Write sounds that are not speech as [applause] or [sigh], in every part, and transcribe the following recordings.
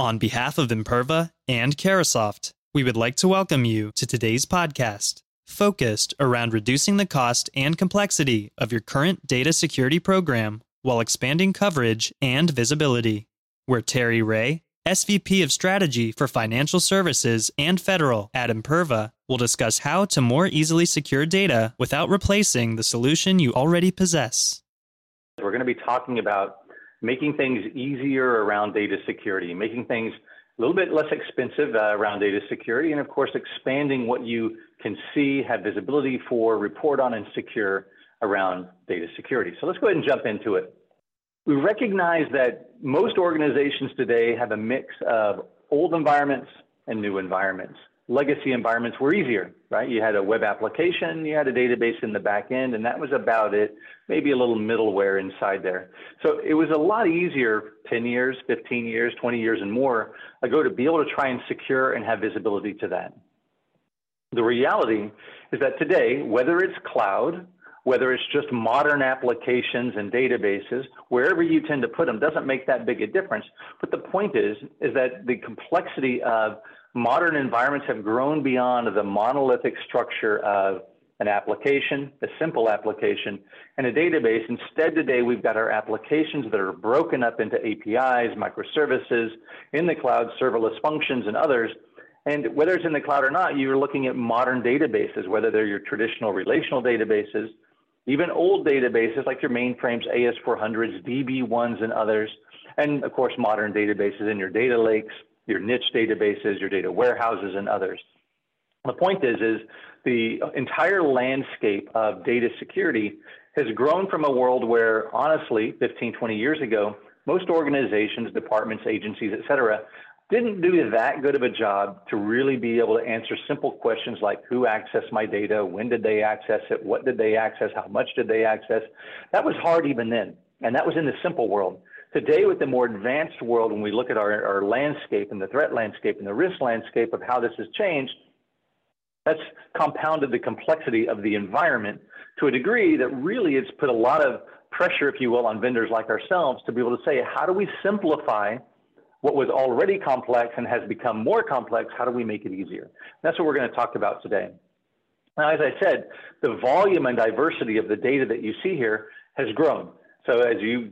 On behalf of Imperva and Carahsoft, we would like to welcome you to today's podcast, focused around reducing the cost and complexity of your current data security program while expanding coverage and visibility. Where Terry Ray, SVP of Strategy for Financial Services and Federal at Imperva, will discuss how to more easily secure data without replacing the solution you already possess. We're going to be talking about making things easier around data security, making things a little bit less expensive uh, around data security, and of course, expanding what you can see, have visibility for, report on, and secure around data security. So let's go ahead and jump into it. We recognize that most organizations today have a mix of old environments and new environments legacy environments were easier, right? You had a web application, you had a database in the back end, and that was about it, maybe a little middleware inside there. So it was a lot easier 10 years, 15 years, 20 years, and more ago to be able to try and secure and have visibility to that. The reality is that today, whether it's cloud, whether it's just modern applications and databases, wherever you tend to put them doesn't make that big a difference. But the point is, is that the complexity of modern environments have grown beyond the monolithic structure of an application, a simple application, and a database. Instead, today we've got our applications that are broken up into APIs, microservices, in the cloud, serverless functions, and others. And whether it's in the cloud or not, you're looking at modern databases, whether they're your traditional relational databases, even old databases like your mainframes, AS400s, DB1s, and others, and of course, modern databases in your data lakes, your niche databases, your data warehouses, and others. The point is, is the entire landscape of data security has grown from a world where, honestly, 15, 20 years ago, most organizations, departments, agencies, et cetera, didn't do that good of a job to really be able to answer simple questions like who accessed my data, when did they access it, what did they access, how much did they access. That was hard even then. And that was in the simple world. Today, with the more advanced world, when we look at our, our landscape and the threat landscape and the risk landscape of how this has changed, that's compounded the complexity of the environment to a degree that really it's put a lot of pressure, if you will, on vendors like ourselves to be able to say, how do we simplify what was already complex and has become more complex? How do we make it easier? That's what we're going to talk about today. Now, as I said, the volume and diversity of the data that you see here has grown. So as you,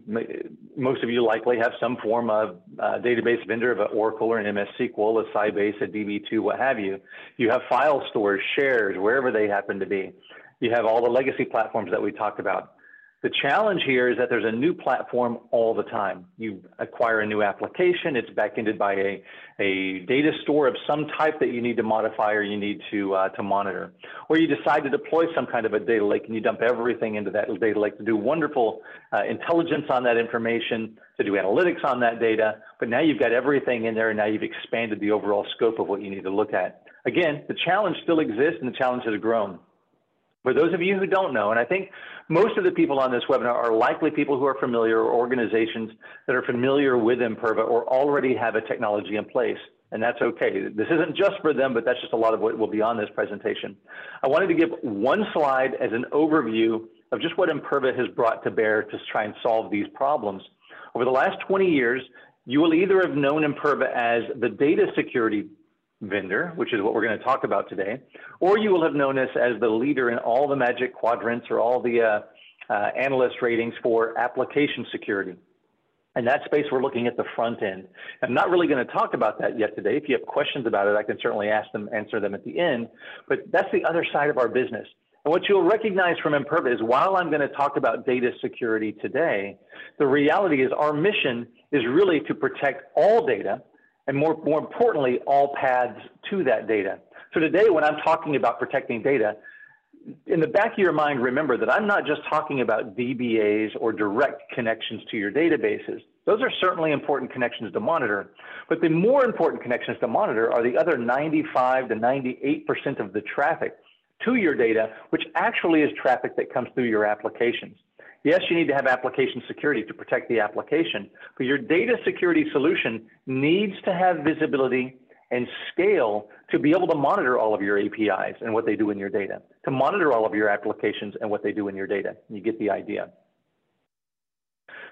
most of you likely have some form of uh, database vendor of an Oracle or an MS SQL, a Sybase, a DB2, what have you. You have file stores, shares, wherever they happen to be. You have all the legacy platforms that we talked about. The challenge here is that there's a new platform all the time. You acquire a new application, it's backended by a, a data store of some type that you need to modify or you need to, uh, to monitor. Or you decide to deploy some kind of a data lake and you dump everything into that data lake to do wonderful uh, intelligence on that information, to do analytics on that data. But now you've got everything in there and now you've expanded the overall scope of what you need to look at. Again, the challenge still exists and the challenge has grown. For those of you who don't know, and I think most of the people on this webinar are likely people who are familiar or organizations that are familiar with Imperva or already have a technology in place. And that's okay. This isn't just for them, but that's just a lot of what will be on this presentation. I wanted to give one slide as an overview of just what Imperva has brought to bear to try and solve these problems. Over the last 20 years, you will either have known Imperva as the data security vendor, which is what we're going to talk about today, or you will have known us as the leader in all the magic quadrants or all the uh, uh, analyst ratings for application security. In that space, we're looking at the front end. I'm not really going to talk about that yet today. If you have questions about it, I can certainly ask them, answer them at the end. But that's the other side of our business. And what you'll recognize from Imperva is while I'm going to talk about data security today, the reality is our mission is really to protect all data and more, more importantly, all paths to that data. So today, when I'm talking about protecting data, in the back of your mind, remember that I'm not just talking about DBAs or direct connections to your databases. Those are certainly important connections to monitor, but the more important connections to monitor are the other 95 to 98% of the traffic to your data, which actually is traffic that comes through your applications. Yes, you need to have application security to protect the application, but your data security solution needs to have visibility and scale to be able to monitor all of your APIs and what they do in your data, to monitor all of your applications and what they do in your data. You get the idea.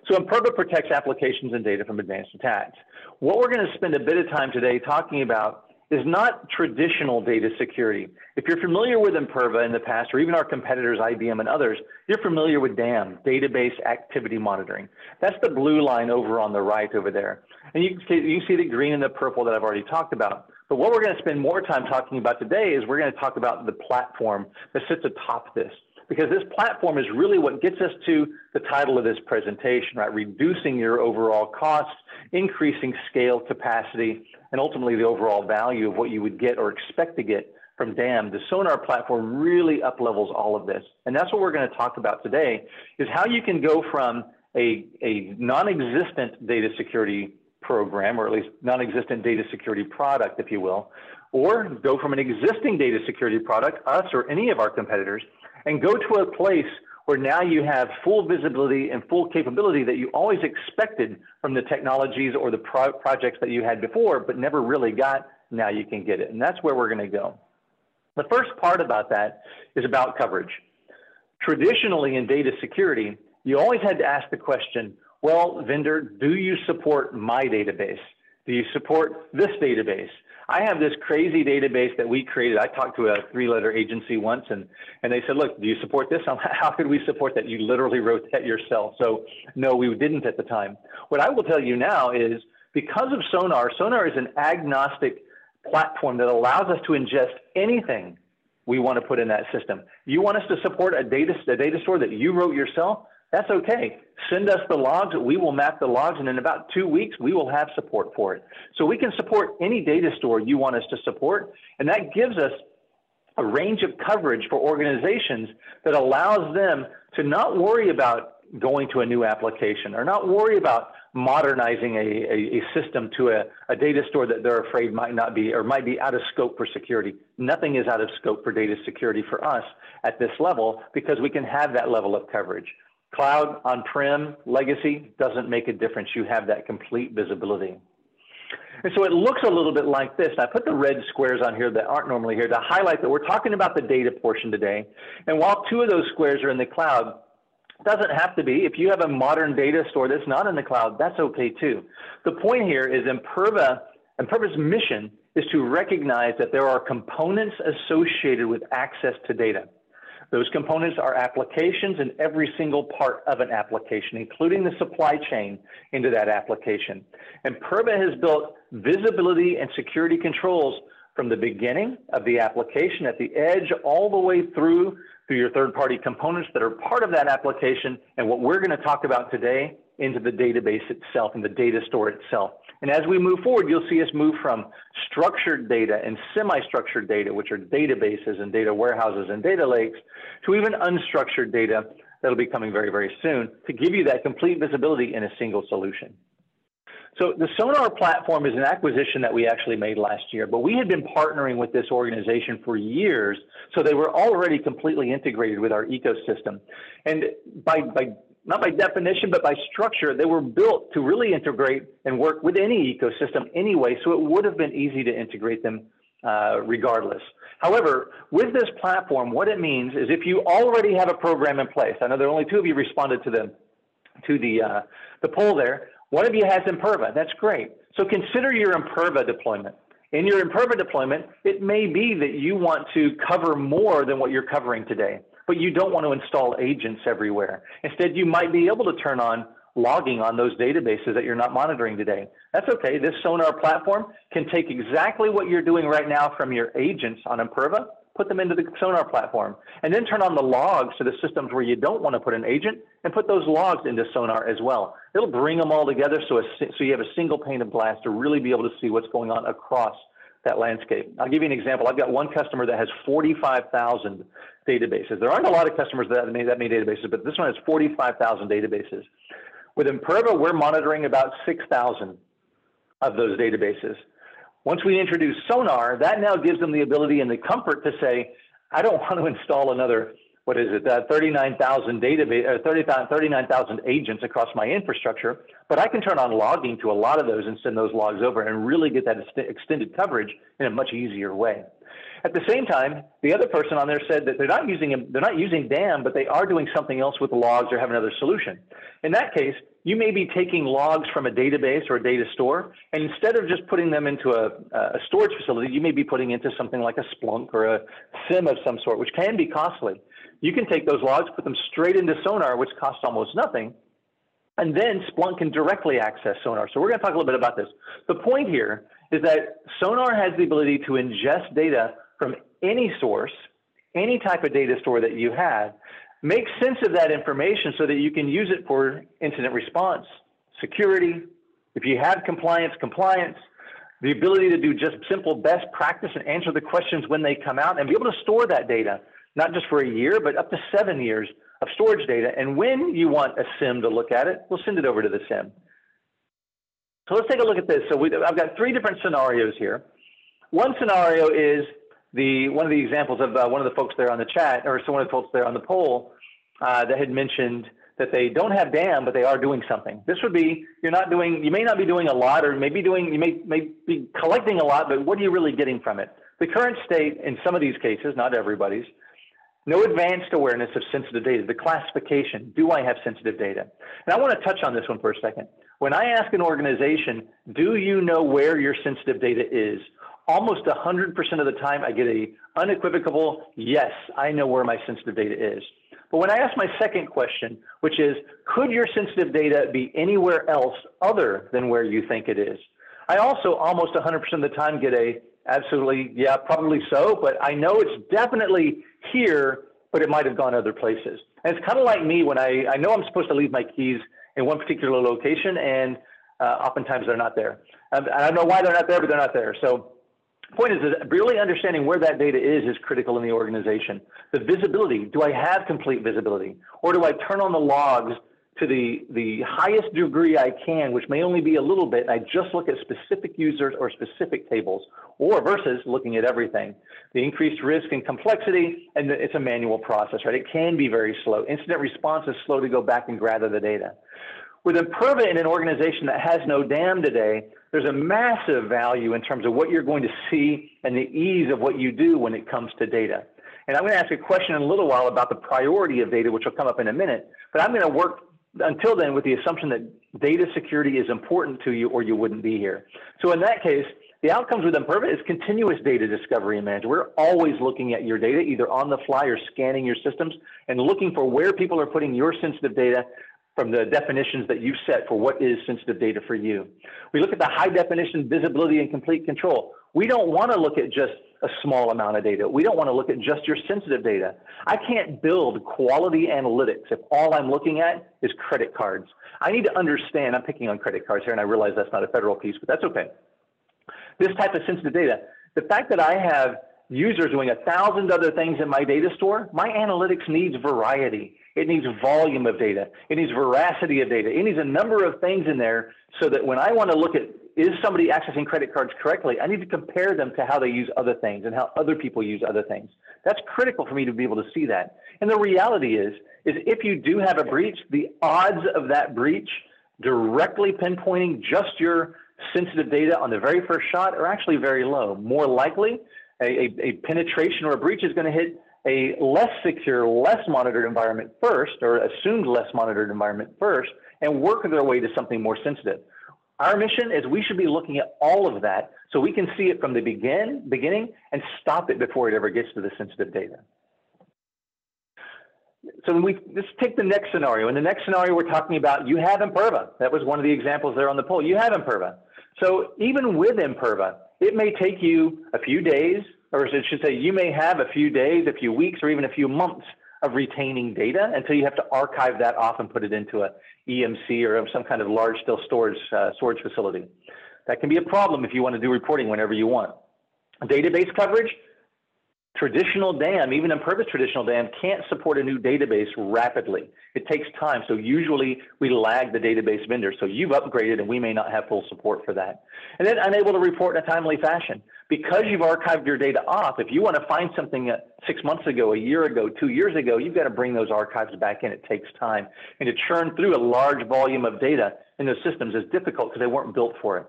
So Imperva protects applications and data from advanced attacks. What we're going to spend a bit of time today talking about is not traditional data security. If you're familiar with Imperva in the past, or even our competitors, IBM and others, you're familiar with DAM, Database Activity Monitoring. That's the blue line over on the right over there. And you can see, you see the green and the purple that I've already talked about. But what we're going to spend more time talking about today is we're going to talk about the platform that sits atop this because this platform is really what gets us to the title of this presentation, right? Reducing your overall costs, increasing scale capacity, and ultimately the overall value of what you would get or expect to get from DAM. The Sonar platform really uplevels all of this. And that's what we're going to talk about today is how you can go from a, a non-existent data security program, or at least non-existent data security product, if you will, or go from an existing data security product, us or any of our competitors, and go to a place where now you have full visibility and full capability that you always expected from the technologies or the pro projects that you had before, but never really got. Now you can get it. And that's where we're going to go. The first part about that is about coverage. Traditionally in data security, you always had to ask the question, well, vendor, do you support my database? Do you support this database? I have this crazy database that we created. I talked to a three letter agency once and, and they said, look, do you support this? [laughs] How could we support that? You literally wrote that yourself. So no, we didn't at the time. What I will tell you now is because of Sonar, Sonar is an agnostic platform that allows us to ingest anything we want to put in that system. You want us to support a data, a data store that you wrote yourself? That's okay. Send us the logs. We will map the logs, and in about two weeks, we will have support for it. So we can support any data store you want us to support, and that gives us a range of coverage for organizations that allows them to not worry about going to a new application or not worry about modernizing a, a, a system to a, a, data store that they're afraid might not be or might be out of scope for security. Nothing is out of scope for data security for us at this level because we can have that level of coverage. Cloud, on-prem, legacy, doesn't make a difference. You have that complete visibility. And so it looks a little bit like this. I put the red squares on here that aren't normally here to highlight that we're talking about the data portion today. And while two of those squares are in the cloud, doesn't have to be. If you have a modern data store that's not in the cloud, that's okay too. The point here is Imperva, Imperva's mission is to recognize that there are components associated with access to data. Those components are applications and every single part of an application, including the supply chain into that application. And Imperva has built visibility and security controls from the beginning of the application at the edge all the way through through your third-party components that are part of that application and what we're going to talk about today into the database itself and the data store itself. And as we move forward, you'll see us move from structured data and semi-structured data, which are databases and data warehouses and data lakes, to even unstructured data that'll be coming very, very soon to give you that complete visibility in a single solution. So the Sonar platform is an acquisition that we actually made last year, but we had been partnering with this organization for years, so they were already completely integrated with our ecosystem. And by, by not by definition, but by structure, they were built to really integrate and work with any ecosystem anyway, so it would have been easy to integrate them uh, regardless. However, with this platform, what it means is if you already have a program in place, I know there are only two of you responded to the, to the, uh, the poll there, one of you has Imperva, that's great. So consider your Imperva deployment. In your Imperva deployment, it may be that you want to cover more than what you're covering today but you don't want to install agents everywhere. Instead, you might be able to turn on logging on those databases that you're not monitoring today. That's okay. This Sonar platform can take exactly what you're doing right now from your agents on Imperva, put them into the Sonar platform, and then turn on the logs to the systems where you don't want to put an agent and put those logs into Sonar as well. It'll bring them all together so, a, so you have a single pane of glass to really be able to see what's going on across that landscape. I'll give you an example. I've got one customer that has 45,000 databases. There aren't a lot of customers that have that many databases, but this one has 45,000 databases. With Imperva, we're monitoring about 6,000 of those databases. Once we introduce Sonar, that now gives them the ability and the comfort to say, I don't want to [laughs] install another what is it, uh, 39,000 database, uh, 39,000 agents across my infrastructure, but I can turn on logging to a lot of those and send those logs over and really get that extended coverage in a much easier way. At the same time, the other person on there said that they're not using they're not using DAM, but they are doing something else with the logs or have another solution. In that case, you may be taking logs from a database or a data store, and instead of just putting them into a, a storage facility, you may be putting into something like a Splunk or a SIEM of some sort, which can be costly. You can take those logs, put them straight into Sonar, which costs almost nothing, and then Splunk can directly access Sonar. So we're going to talk a little bit about this. The point here is that Sonar has the ability to ingest data from any source, any type of data store that you have, make sense of that information so that you can use it for incident response, security, if you have compliance, compliance, the ability to do just simple best practice and answer the questions when they come out and be able to store that data, not just for a year, but up to seven years of storage data. And when you want a SIEM to look at it, we'll send it over to the SIEM. So let's take a look at this. So we, I've got three different scenarios here. One scenario is the one of the examples of uh, one of the folks there on the chat, or so one of the folks there on the poll uh, that had mentioned that they don't have DAM, but they are doing something. This would be you're not doing, you may not be doing a lot, or maybe doing, you may, may be collecting a lot, but what are you really getting from it? The current state in some of these cases, not everybody's, no advanced awareness of sensitive data, the classification. Do I have sensitive data? And I want to touch on this one for a second. When I ask an organization, do you know where your sensitive data is? Almost 100% of the time, I get a unequivocal, yes, I know where my sensitive data is. But when I ask my second question, which is, could your sensitive data be anywhere else other than where you think it is? I also almost 100% of the time get a absolutely, yeah, probably so, but I know it's definitely here, but it might have gone other places. And it's kind of like me when I, I know I'm supposed to leave my keys in one particular location, and uh, oftentimes they're not there. Um, I don't know why they're not there, but they're not there. So point is that really understanding where that data is is critical in the organization. The visibility, do I have complete visibility? Or do I turn on the logs to the, the highest degree I can, which may only be a little bit, I just look at specific users or specific tables, or versus looking at everything. The increased risk and complexity, and it's a manual process, right? It can be very slow. Incident response is slow to go back and gather the data. With Imperva in an organization that has no DAM today, there's a massive value in terms of what you're going to see and the ease of what you do when it comes to data. And I'm going to ask a question in a little while about the priority of data, which will come up in a minute. But I'm going to work until then with the assumption that data security is important to you or you wouldn't be here. So in that case, the outcomes with Imperva is continuous data discovery and management. We're always looking at your data, either on the fly or scanning your systems and looking for where people are putting your sensitive data from the definitions that you've set for what is sensitive data for you. We look at the high definition visibility and complete control. We don't want to look at just a small amount of data. We don't want to look at just your sensitive data. I can't build quality analytics if all I'm looking at is credit cards. I need to understand, I'm picking on credit cards here and I realize that's not a federal piece, but that's okay. This type of sensitive data, the fact that I have users doing a thousand other things in my data store, my analytics needs variety. It needs volume of data. It needs veracity of data. It needs a number of things in there so that when I want to look at is somebody accessing credit cards correctly, I need to compare them to how they use other things and how other people use other things. That's critical for me to be able to see that. And the reality is, is if you do have a breach, the odds of that breach directly pinpointing just your sensitive data on the very first shot are actually very low. More likely, a, a, a penetration or a breach is going to hit a less secure, less monitored environment first, or assumed less monitored environment first, and work their way to something more sensitive. Our mission is we should be looking at all of that so we can see it from the begin, beginning and stop it before it ever gets to the sensitive data. So we let's take the next scenario. In the next scenario, we're talking about you have Imperva. That was one of the examples there on the poll. You have Imperva. So even with Imperva, it may take you a few days, or it should say you may have a few days, a few weeks, or even a few months of retaining data until you have to archive that off and put it into a EMC or some kind of large still storage uh, storage facility. That can be a problem if you want to do reporting whenever you want. Database coverage, traditional DAM, even Imperva's traditional DAM, can't support a new database rapidly. It takes time. So usually we lag the database vendor. So you've upgraded and we may not have full support for that. And then unable to report in a timely fashion. Because you've archived your data off, if you want to find something six months ago, a year ago, two years ago, you've got to bring those archives back in. It takes time. And to churn through a large volume of data in those systems is difficult because they weren't built for it.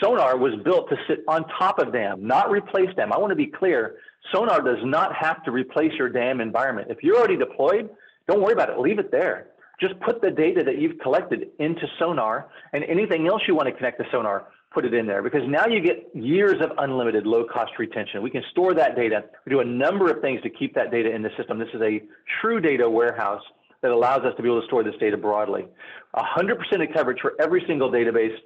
Sonar was built to sit on top of DAM, not replace DAM. I want to be clear. Sonar does not have to replace your DAM environment. If you're already deployed, don't worry about it. Leave it there. just put the data that you've collected into Sonar and anything else you want to connect to Sonar, put it in there because now you get years of unlimited low cost retention. We can store that data. We do a number of things to keep that data in the system. This is a true data warehouse that allows us to be able to store this data broadly. 100% of coverage for every single database.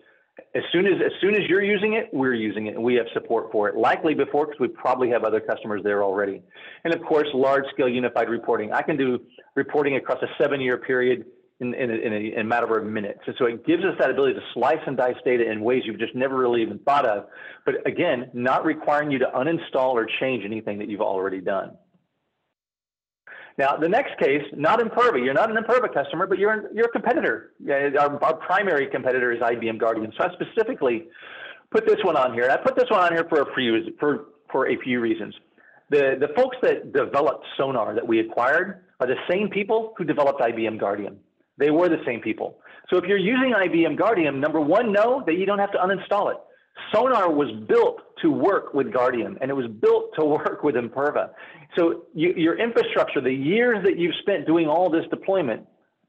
As soon as, as soon as you're using it, we're using it and we have support for it. Likely before because we probably have other customers there already. And of course, large scale unified reporting. I can do reporting across a seven year period in, in, a, in, a, in a matter of minutes. And so it gives us that ability to slice and dice data in ways you've just never really even thought of. But again, not requiring you to uninstall or change anything that you've already done. Now, the next case, not Imperva. You're not an Imperva customer, but you're, you're a competitor. Our, our primary competitor is IBM Guardium. So I specifically put this one on here. I put this one on here for a few, for, for a few reasons. The, the folks that developed Sonar that we acquired are the same people who developed IBM Guardium. They were the same people. So if you're using IBM Guardium, number one, know that you don't have to uninstall it. Sonar was built to work with Guardium and it was built to [laughs] work with Imperva. So you, your infrastructure, the years that you've spent doing all this deployment,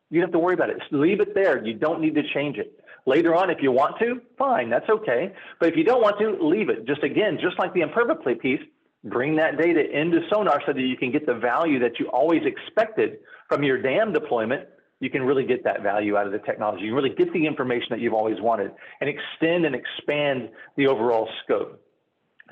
you don't have to worry about it. Just leave it there. You don't need to change it. Later on, if you want to, fine, that's okay. But if you don't want to, leave it. Just again, just like the Imperva play piece, bring that data into Sonar so that you can get the value that you always expected from your DAM deployment you can really get that value out of the technology. You really get the information that you've always wanted and extend and expand the overall scope.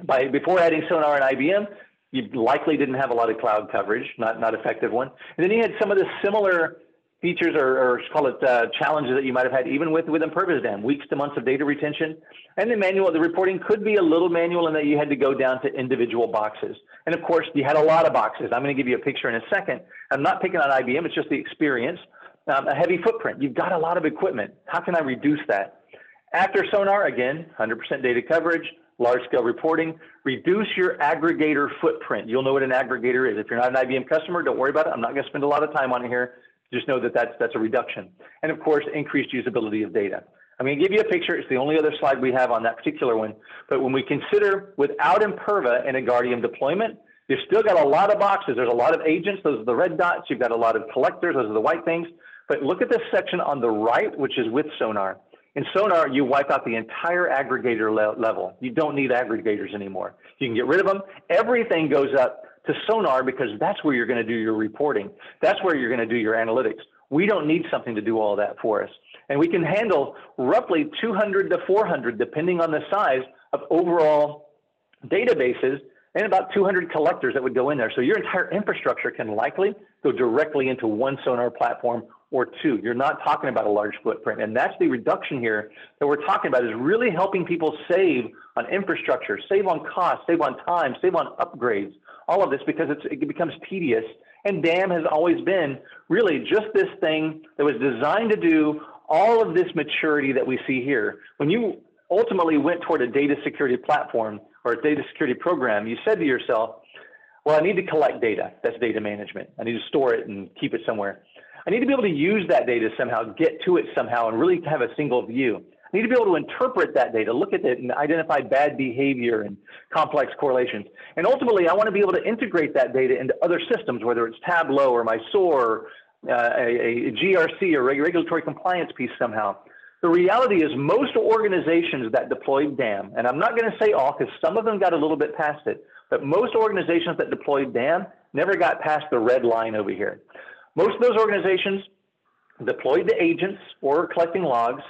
By before adding Sonar and IBM, you likely didn't have a lot of cloud coverage, not not effective one. And then you had some of the similar features or, or call it uh, challenges that you might have had even with with Imperva's DAM, weeks to months of data retention. And the manual, the reporting could be a little manual in that you had to go down to individual boxes. And of course, you had a lot of boxes. I'm going to give you a picture in a second. I'm not picking on IBM; it's just the experience um, a heavy footprint. You've got a lot of equipment. How can I reduce that? After Sonar, again, 100% data coverage, large scale reporting, reduce your aggregator footprint. You'll know what an aggregator is. If you're not an IBM customer, don't worry about it. I'm not going to spend a lot of time on it here. Just know that that's, that's a reduction. And of course, increased usability of data. I'm going to give you a picture. It's the only other slide we have on that particular one. But when we consider without Imperva and a Guardium deployment, you've still got a lot of boxes. There's a lot of agents. Those are the red dots. You've got a lot of collectors. Those are the white things. But look at this section on the right, which is with Sonar. In Sonar, you wipe out the entire aggregator le level. You don't need aggregators anymore. You can get rid of them. Everything goes up to Sonar because that's where you're going to do your reporting. That's where you're going to do your analytics. We don't need something to do all that for us. And we can handle roughly 200 to 400, depending on the size of overall databases and about 200 collectors that would go in there. So your entire infrastructure can likely go directly into one Sonar platform or two. You're not talking about a large footprint. And that's the reduction here that we're talking about is really helping people save on infrastructure, save on cost, save on time, save on upgrades, all of this because it becomes tedious. And DAM has always been really just this thing that was designed to do all of this maturity that we see here. When you ultimately went toward a data security platform or a data security program, you said to yourself, well, I need to collect data. That's data management. I need to store it and keep it somewhere. I need to be able to use that data somehow, get to it somehow, and really have a single view. I need to be able to interpret that data, look at it, and identify bad behavior and complex correlations. And ultimately, I want to be able to integrate that data into other systems, whether it's Tableau or MySOAR, uh, a, a GRC or regulatory compliance piece somehow. The reality is most organizations that deployed DAM, and I'm not going to say all because some of them got a little bit past it, but most organizations that deployed DAM never got past the red line over here. Most of those organizations deployed the agents or collecting logs.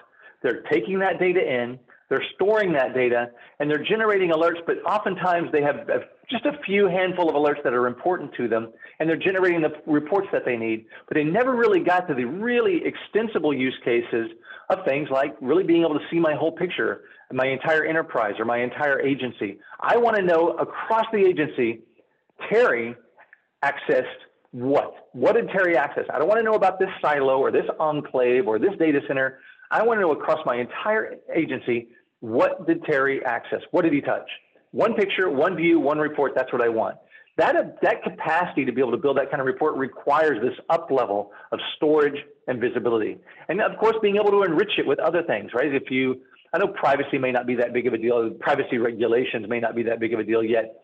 They're taking that data in, they're storing that data, and they're generating alerts, but oftentimes they have just a few handful of alerts that are important to them, and they're generating the reports that they need. But they never really got to the really extensible use cases of things like really being able to see my whole picture, my entire enterprise or my entire agency. I want to know across the agency, Terry accessed what? What did Terry access? I don't want to know about this silo or this enclave or this data center. I want to know across my entire agency, what did Terry access? What did he touch? One picture, one view, one report. That's what I want. That, that capacity to be able to build that kind of report requires this up level of storage and visibility. And of course, being able to enrich it with other things, right? If you, I know privacy may not be that big of a deal, privacy regulations may not be that big of a deal yet,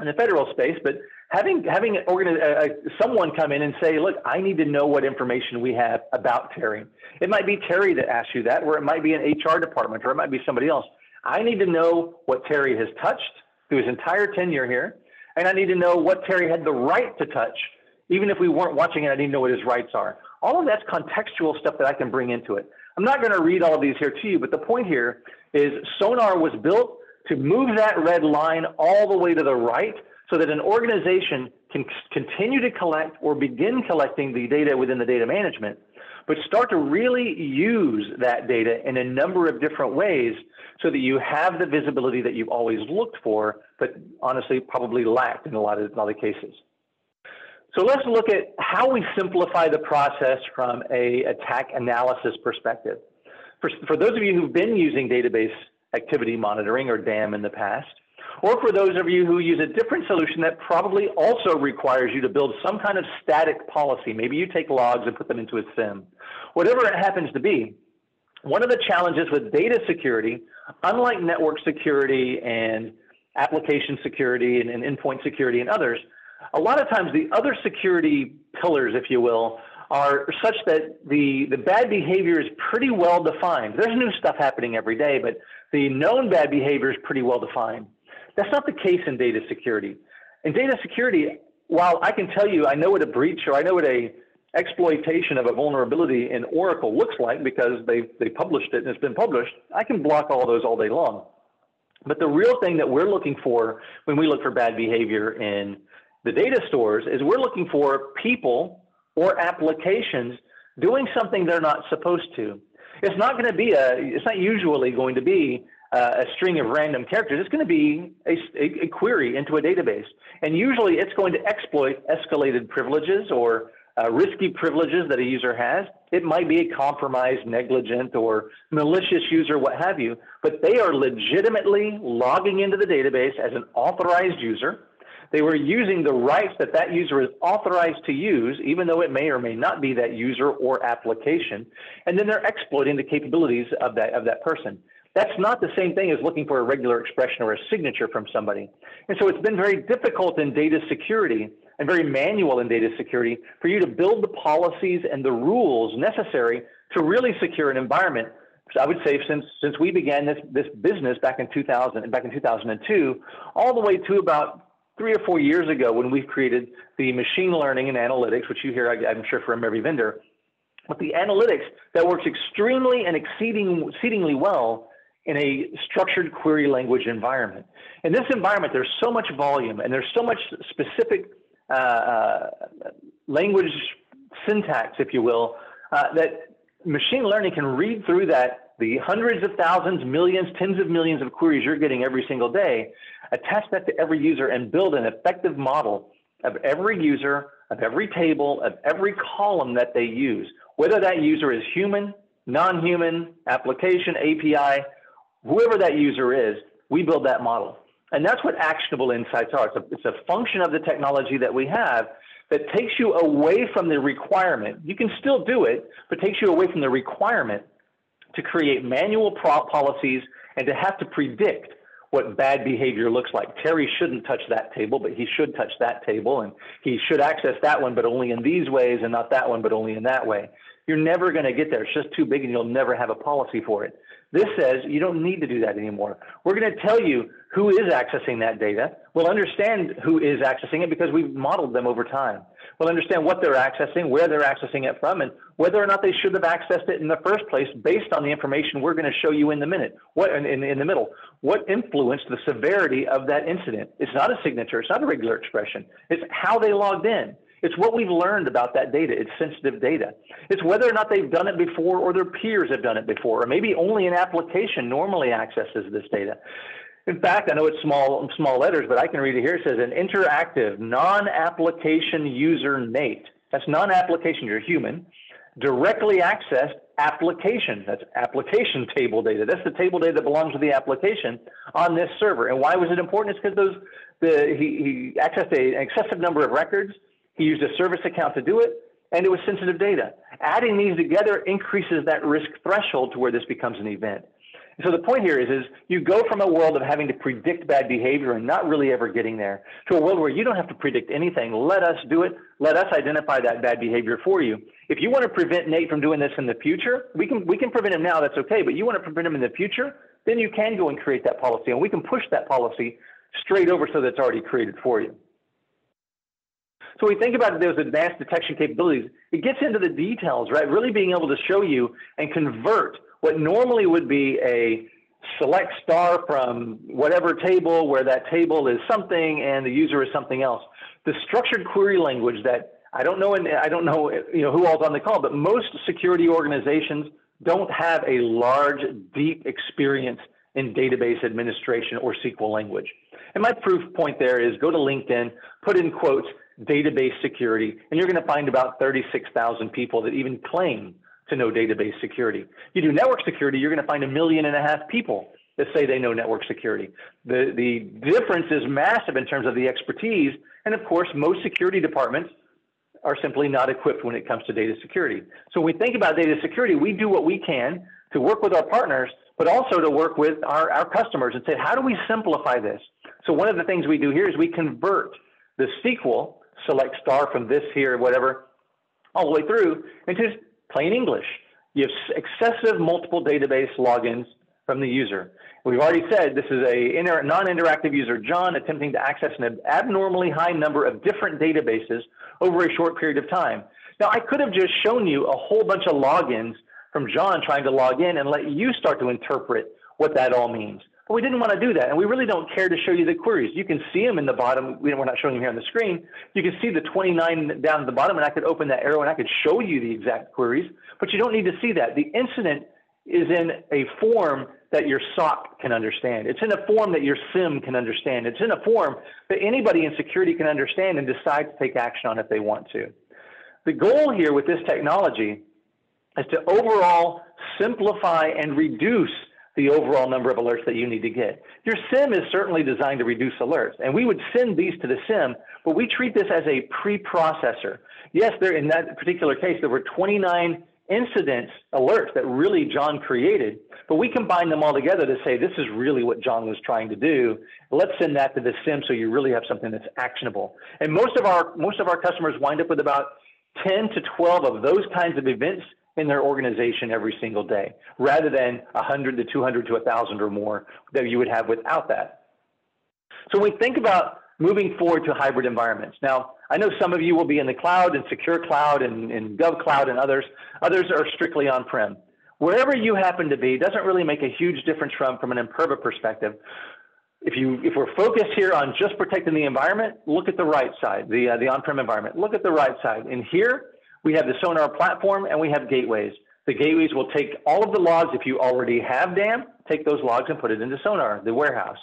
in the federal space, but having having organi- uh, someone come in and say, "Look, I need to know what information we have about Terry." It might be Terry that asks you that, or it might be an HR department, or it might be somebody else. I need to know what Terry has touched through his entire tenure here, and I need to know what Terry had the right to touch, even if we weren't watching it. I need to know what his rights are. All of that's contextual stuff that I can bring into it. I'm not going to read all of these here to you, but the point here is Sonar was built to move that red line all the way to the right so that an organization can continue to collect or begin collecting the data within the data management, but start to really use that data in a number of different ways so that you have the visibility that you've always looked for, but honestly probably lacked in a lot of, of cases. So let's look at how we simplify the process from a attack analysis perspective. For, for those of you who've been using database activity monitoring or DAM in the past, or for those of you who use a different solution that probably also requires you to build some kind of static policy. Maybe you take logs and put them into a SIEM. Whatever it happens to be, one of the challenges with data security, unlike network security and application security and, and endpoint security and others, a lot of times the other security pillars, if you will, are such that the, the bad behavior is pretty well defined. There's new stuff happening every day, but the known bad behavior is pretty well defined. That's not the case in data security. In data security, while I can tell you I know what a breach or I know what a exploitation of a vulnerability in Oracle looks like because they, they published it and it's been published, I can block all those all day long. But the real thing that we're looking for when we look for bad behavior in the data stores is we're looking for people or applications doing something they're not supposed to. It's not going to be a, it's not usually going to be uh, a string of random characters. It's going to be a, a, a, query into a database. And usually it's going to exploit escalated privileges or uh, risky privileges that a user has. It might be a compromised, negligent, or malicious user, what have you, but they are legitimately logging into the database as an authorized user. They were using the rights that that user is authorized to use, even though it may or may not be that user or application. And then they're exploiting the capabilities of that, of that person. That's not the same thing as looking for a regular expression or a signature from somebody. And so it's been very difficult in data security and very manual in data security for you to build the policies and the rules necessary to really secure an environment. So I would say since since we began this this business back in 2000 back in 2002, all the way to about three or four years ago when we've created the machine learning and analytics, which you hear I'm sure from every vendor, but the analytics that works extremely and exceeding, exceedingly well in a structured query language environment. In this environment, there's so much volume and there's so much specific uh, uh, language syntax, if you will, uh, that machine learning can read through that, the hundreds of thousands, millions, tens of millions of queries you're getting every single day, attach that to every user and build an effective model of every user, of every table, of every column that they use, whether that user is human, non-human, application, API, whoever that user is, we build that model. And that's what actionable insights are. It's a, it's a function of the technology that we have that takes you away from the requirement. You can still do it, but takes you away from the requirement to create manual policies and to have to predict what bad behavior looks like. Terry shouldn't touch that table, but he should touch that table, and he should access that one, but only in these ways, and not that one, but only in that way. You're never going to get there. It's just too big, and you'll never have a policy for it. This says you don't need to do that anymore. We're going to tell you who is accessing that data. We'll understand who is accessing it because we've modeled them over time. We'll understand what they're accessing, where they're accessing it from, and whether or not they should have accessed it in the first place based on the information we're going to show you in the minute. What in, in, in the middle? What influenced the severity of that incident? It's not a signature. It's not a regular expression. It's how they logged in. It's what we've learned about that data. It's sensitive data. It's whether or not they've done it before or their peers have done it before, or maybe only an application normally accesses this data. In fact, I know it's small, small letters, but I can read it here. It says an interactive, non-application user Nate. That's non-application, you're human. Directly accessed application. That's application table data. That's the table data that belongs to the application on this server. And why was it important? It's because those the, he, he accessed a, an excessive number of records he used a service account to do it, and it was sensitive data. Adding these together increases that risk threshold to where this becomes an event. so the point here is, is you go from a world of having to predict bad behavior and not really ever getting there to a world where you don't have to predict anything. Let us do it. Let us identify that bad behavior for you. If you want to prevent Nate from doing this in the future, we can we can prevent him now. That's okay. But you want to prevent him in the future, then you can go and create that policy, and we can push that policy straight over so that it's already created for you. So we think about those advanced detection capabilities. It gets into the details, right? Really being able to show you and convert what normally would be a select star from whatever table where that table is something and the user is something else. The structured query language that I don't know, and I don't know, you know, who all's on the call, but most security organizations don't have a large, deep experience in database administration or SQL language. And my proof point there is go to LinkedIn, put in quotes, database security, and you're going to find about 36,000 people that even claim to know database security. You do network security, you're going to find a million and a half people that say they know network security. The, the difference is massive in terms of the expertise. And of course, most security departments are simply not equipped when it comes to data security. So when we think about data security, we do what we can to work with our partners, but also to work with our, our customers and say, how do we simplify this? So one of the things we do here is we convert the SQL select star from this here, whatever, all the way through into just plain English. You have excessive multiple database logins from the user. We've already said this is a non-interactive user, John, attempting to access an abnormally high number of different databases over a short period of time. Now, I could have just shown you a whole bunch of logins from John trying to log in and let you start to interpret what that all means. But we didn't want to do that, and we really don't care to show you the queries. You can see them in the bottom. We're not showing them here on the screen. You can see the 29 down at the bottom, and I could open that arrow and I could show you the exact queries, but you don't need to see that. The incident is in a form that your SOC can understand. It's in a form that your SIEM can understand. It's in a form that anybody in security can understand and decide to take action on if they want to. The goal here with this technology is to overall simplify and reduce the overall number of alerts that you need to get. Your SIEM is certainly designed to reduce alerts, and we would send these to the SIEM, but we treat this as a preprocessor. Yes, there in that particular case, there were 29 incidents, alerts that really John created, but we combine them all together to say this is really what John was trying to do. Let's send that to the SIEM so you really have something that's actionable. And most of our most of our customers wind up with about 10 to 12 of those kinds of events in their organization every single day, rather than 100 to 200 to 1,000 or more that you would have without that. So when we think about moving forward to hybrid environments. Now, I know some of you will be in the cloud and secure cloud and, and gov cloud and others. Others are strictly on-prem. Wherever you happen to be doesn't really make a huge difference from, from an Imperva perspective. If, you, if we're focused here on just protecting the environment, look at the right side, the, uh, the on-prem environment. Look at the right side. And here, we have the Sonar platform and we have gateways. The gateways will take all of the logs. If you already have DAM, take those logs and put it into Sonar, the warehouse.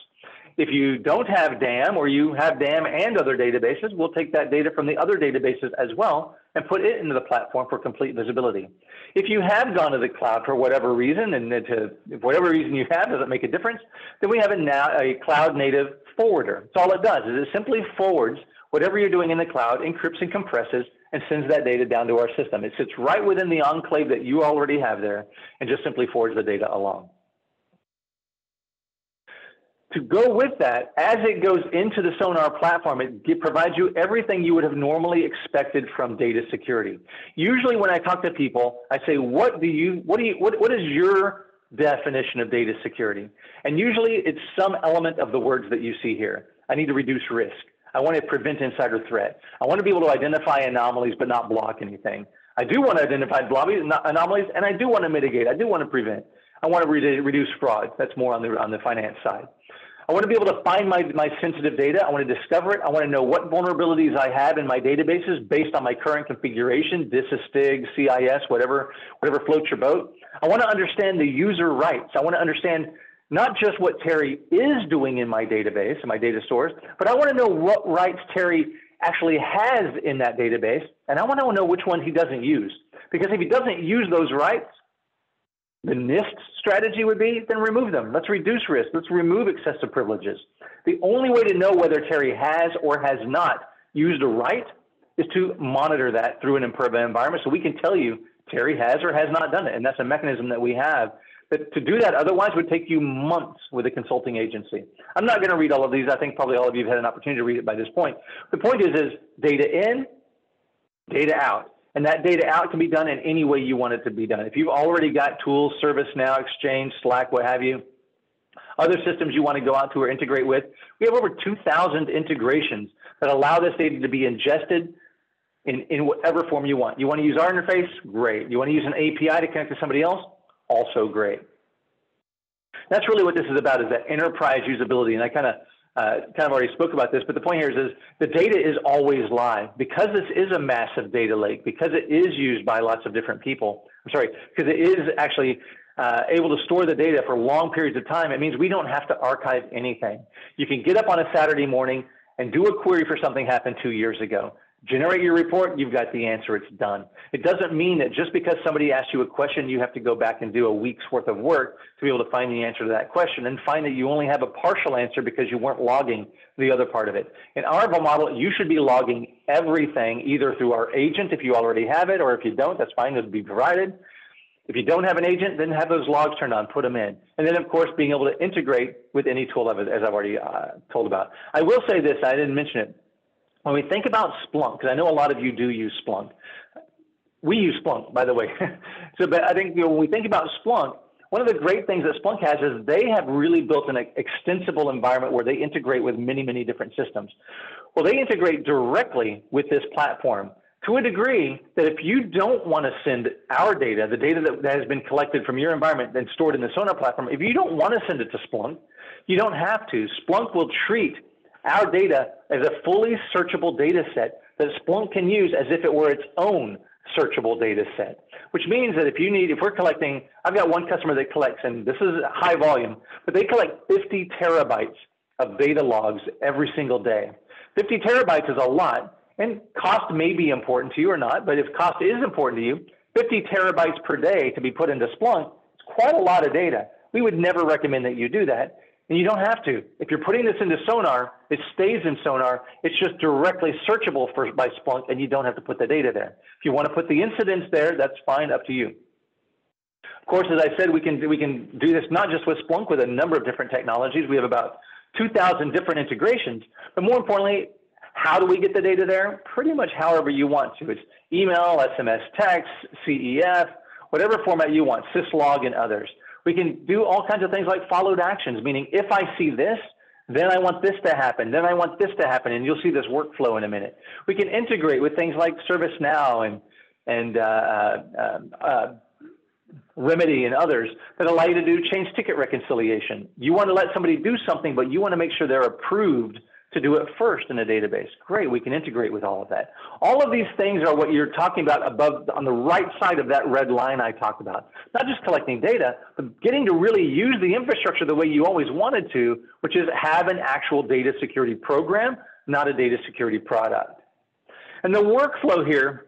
If you don't have DAM or you have DAM and other databases, we'll take that data from the other databases as well and put it into the platform for complete visibility. If you have gone to the cloud for whatever reason, and to, whatever reason you have doesn't make a difference, then we have a, now, a cloud native forwarder. So all it does is it simply forwards whatever you're doing in the cloud, encrypts and compresses, and sends that data down to our system. It sits right within the enclave that you already have there and just simply forwards the data along. To go with that, as it goes into the Sonar platform, it provides you everything you would have normally expected from data security. Usually when I talk to people, I say, what do you, what do you, what, what is your definition of data security? And usually it's some element of the words that you see here. I need to reduce risk. I want to prevent insider threat. I want to be able to identify anomalies but not block anything. I do want to identify anomalies and I do want to mitigate. I do want to prevent. I want to re reduce fraud. That's more on the, on the finance side. I want to be able to find my, my sensitive data. I want to discover it. I want to know what vulnerabilities I have in my databases based on my current configuration, DISA, CIS, whatever, whatever floats your boat. I want to understand the user rights. I want to understand not just what Terry is doing in my database, in my data source, but I want to know what rights Terry actually has in that database, and I want to know which ones he doesn't use. Because if he doesn't use those rights, the NIST strategy would be then remove them. Let's reduce risk. Let's remove excessive privileges. The only way to know whether Terry has or has not used a right is to monitor that through an Imperva environment so we can tell you Terry has or has not done it. And that's a mechanism that we have to do that otherwise would take you months with a consulting agency. I'm not going to read all of these. I think probably all of you have had an opportunity to read it by this point. The point is, is data in, data out. And that data out can be done in any way you want it to be done. If you've already got tools, ServiceNow, Exchange, Slack, what have you, other systems you want to go out to or integrate with, we have over 2,000 integrations that allow this data to be ingested in, in whatever form you want. You want to use our interface? Great. You want to use an API to connect to somebody else? Also great. That's really what this is about, is that enterprise usability. And I kind of uh, kind of already spoke about this, but the point here is, is the data is always live. Because this is a massive data lake, because it is used by lots of different people, I'm sorry, because it is actually uh, able to store the data for long periods of time, it means we don't have to archive anything. You can get up on a Saturday morning and do a query for something happened two years ago generate your report, you've got the answer, it's done. It doesn't mean that just because somebody asks you a question, you have to go back and do a week's worth of work to be able to find the answer to that question and find that you only have a partial answer because you weren't logging the other part of it. In our model, you should be logging everything either through our agent if you already have it, or if you don't, that's fine, it'll be provided. If you don't have an agent, then have those logs turned on, put them in. And then, of course, being able to integrate with any tool, as I've already uh, told about. I will say this, I didn't mention it when we think about Splunk, because I know a lot of you do use Splunk, we use Splunk, by the way. [laughs] so, but I think you know, when we think about Splunk, one of the great things that Splunk has is they have really built an extensible environment where they integrate with many, many different systems. Well, they integrate directly with this platform to a degree that if you don't want to send our data, the data that, that has been collected from your environment and stored in the Sonar platform, if you don't want to send it to Splunk, you don't have to. Splunk will treat our data is a fully searchable data set that Splunk can use as if it were its own searchable data set, which means that if you need, if we're collecting, I've got one customer that collects, and this is high volume, but they collect 50 terabytes of data logs every single day. 50 terabytes is a lot, and cost may be important to you or not, but if cost is important to you, 50 terabytes per day to be put into Splunk is quite a lot of data. We would never recommend that you do that. And you don't have to. If you're putting this into Sonar, it stays in Sonar. It's just directly searchable for, by Splunk, and you don't have to put the data there. If you want to put the incidents there, that's fine, up to you. Of course, as I said, we can, we can do this not just with Splunk, with a number of different technologies. We have about 2,000 different integrations. But more importantly, how do we get the data there? Pretty much however you want to. It's email, SMS text, CEF, whatever format you want, syslog and others. We can do all kinds of things like followed actions, meaning if I see this, then I want this to happen, then I want this to happen, and you'll see this workflow in a minute. We can integrate with things like ServiceNow and and uh, uh, uh, Remedy and others that allow you to do change ticket reconciliation. You want to let somebody do something, but you want to make sure they're approved to do it first in a database. Great, we can integrate with all of that. All of these things are what you're talking about above on the right side of that red line I talked about. Not just collecting data, but getting to really use the infrastructure the way you always wanted to, which is have an actual data security program, not a data security product. And the workflow here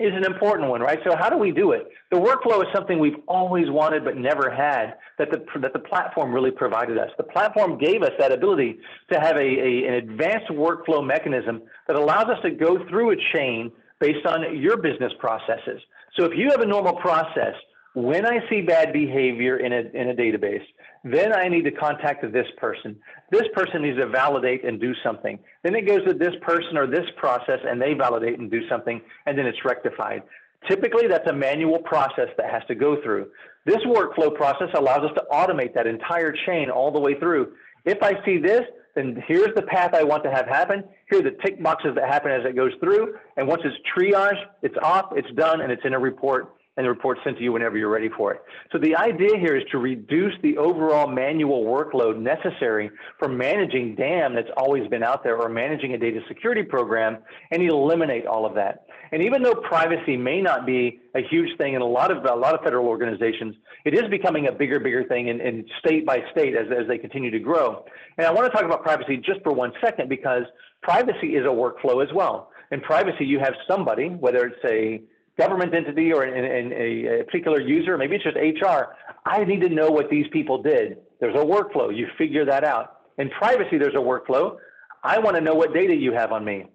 is an important one, right? So how do we do it? The workflow is something we've always wanted but never had that the, that the platform really provided us. The platform gave us that ability to have a, a, an advanced workflow mechanism that allows us to go through a chain based on your business processes. So if you have a normal process, when I see bad behavior in a, in a database, then I need to contact this person. This person needs to validate and do something. Then it goes to this person or this process and they validate and do something, and then it's rectified. Typically, that's a manual process that has to go through. This workflow process allows us to automate that entire chain all the way through. If I see this, then here's the path I want to have happen. Here are the tick boxes that happen as it goes through. And once it's triaged, it's off, it's done, and it's in a report and the report sent to you whenever you're ready for it. So the idea here is to reduce the overall manual workload necessary for managing DAM that's always been out there or managing a data security program and eliminate all of that. And even though privacy may not be a huge thing in a lot of a lot of federal organizations, it is becoming a bigger, bigger thing in, in state by state as, as they continue to grow. And I want to talk about privacy just for one second because privacy is a workflow as well. In privacy, you have somebody, whether it's a government entity or in, in a, a, particular user, maybe it's just HR, I need to know what these people did. There's a workflow. You figure that out. In privacy, there's a workflow. I want to know what data you have on me.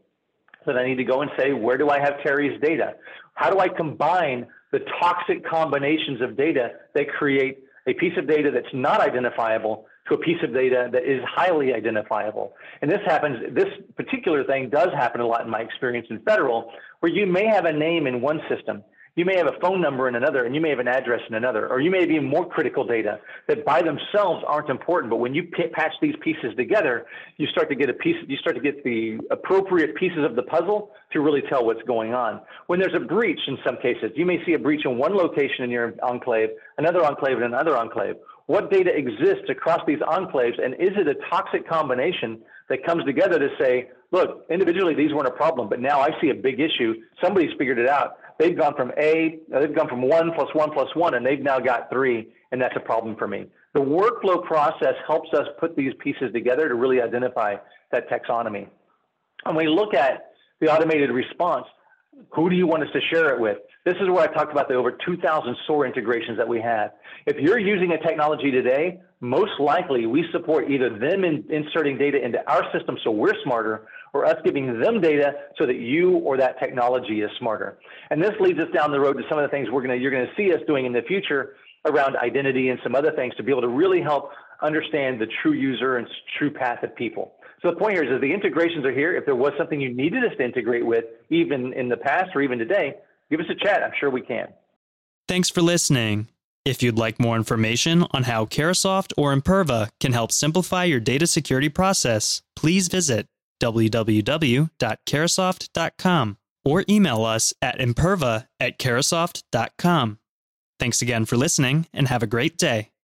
So I need to go and say, where do I have Terry's data? How do I combine the toxic combinations of data that create a piece of data that's not identifiable to a piece of data that is highly identifiable. And this happens, this particular thing does happen a lot in my experience in federal, where you may have a name in one system you may have a phone number in another, and you may have an address in another, or you may have even more critical data that by themselves aren't important. But when you p- patch these pieces together, you start to get a piece. You start to get the appropriate pieces of the puzzle to really tell what's going on. When there's a breach, in some cases, you may see a breach in one location in your enclave, another enclave in another enclave. What data exists across these enclaves, and is it a toxic combination that comes together to say, look, individually these weren't a problem, but now I see a big issue. Somebody's figured it out they've gone from A, they've gone from one plus one plus one, and they've now got three, and that's a problem for me. The workflow process helps us put these pieces together to really identify that taxonomy. And we look at the automated response. Who do you want us to share it with? This is where I talked about the over 2,000 SOAR integrations that we have. If you're using a technology today, most likely we support either them in inserting data into our system so we're smarter, or us giving them data so that you or that technology is smarter. And this leads us down the road to some of the things we're to, you're going to see us doing in the future around identity and some other things to be able to really help understand the true user and true path of people. So the point here is that the integrations are here. If there was something you needed us to integrate with, even in the past or even today, give us a chat. I'm sure we can. Thanks for listening. If you'd like more information on how Carahsoft or Imperva can help simplify your data security process, please visit www.carahsoft.com or email us at imperva at carahsoft.com. Thanks again for listening and have a great day.